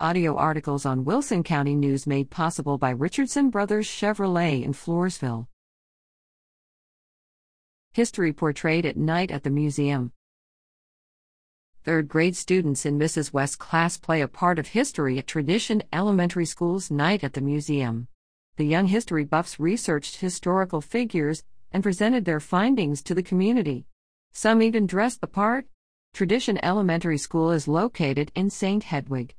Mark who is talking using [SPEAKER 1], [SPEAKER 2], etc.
[SPEAKER 1] Audio articles on Wilson County News made possible by Richardson Brothers Chevrolet in Floresville. History portrayed at night at the museum. Third grade students in Mrs. West's class play a part of history at Tradition Elementary School's Night at the Museum. The young history buffs researched historical figures and presented their findings to the community. Some even dressed the part. Tradition Elementary School is located in St. Hedwig.